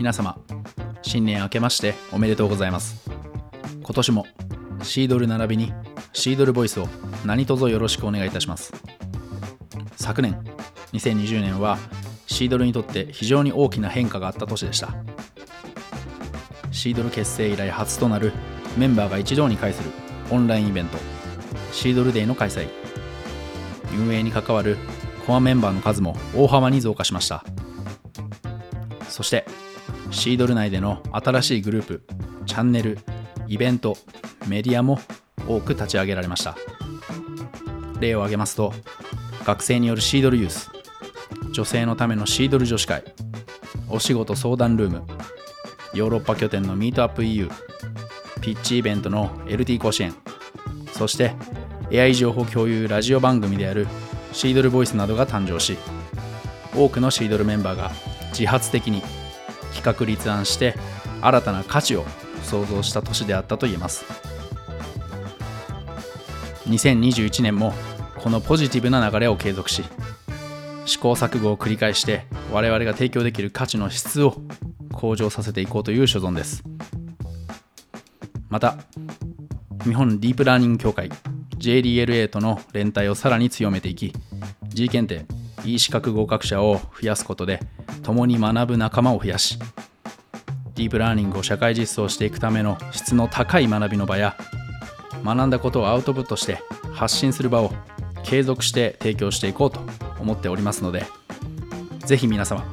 皆様新年明けましておめでとうございます。今年もシードル並びにシードルボイスを何卒よろしくお願いいたします。昨年2020年はシードルにとって非常に大きな変化があった年でした。シードル結成以来初となるメンバーが一堂に会するオンラインイベントシードルデーの開催。運営に関わるコアメンバーの数も大幅に増加しました。そしてシードル内での新しいグループチャンネルイベントメディアも多く立ち上げられました。例を挙げますと学生によるシードルユース女性のためのシードル女子会お仕事相談ルームヨーロッパ拠点のミートアップ EU ピッチイベントの LT 甲子園そして AI 情報共有ラジオ番組であるシードルボイスなどが誕生し多くのシードルメンバーが自発的に企画立案して新たな価値を創造した年であったと言えます。2021年もこのポジティブな流れを継続し試行錯誤を繰り返して我々が提供できる価値の質を向上させていこうという所存です。また日本ディープラーニング協会 JDLA との連帯をさらに強めていき G 検定 E 資格合格者を増やすことで共に学ぶ仲間を増やしディープラーニングを社会実装していくための質の高い学びの場や学んだことをアウトプットして発信する場を継続して提供していこうと思っておりますのでぜひ皆様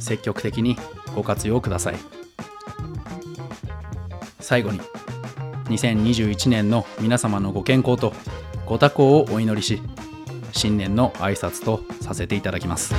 積極的にご活用ください最後に2021年の皆様のご健康とご多幸をお祈りし新年の挨拶とさせていただきます。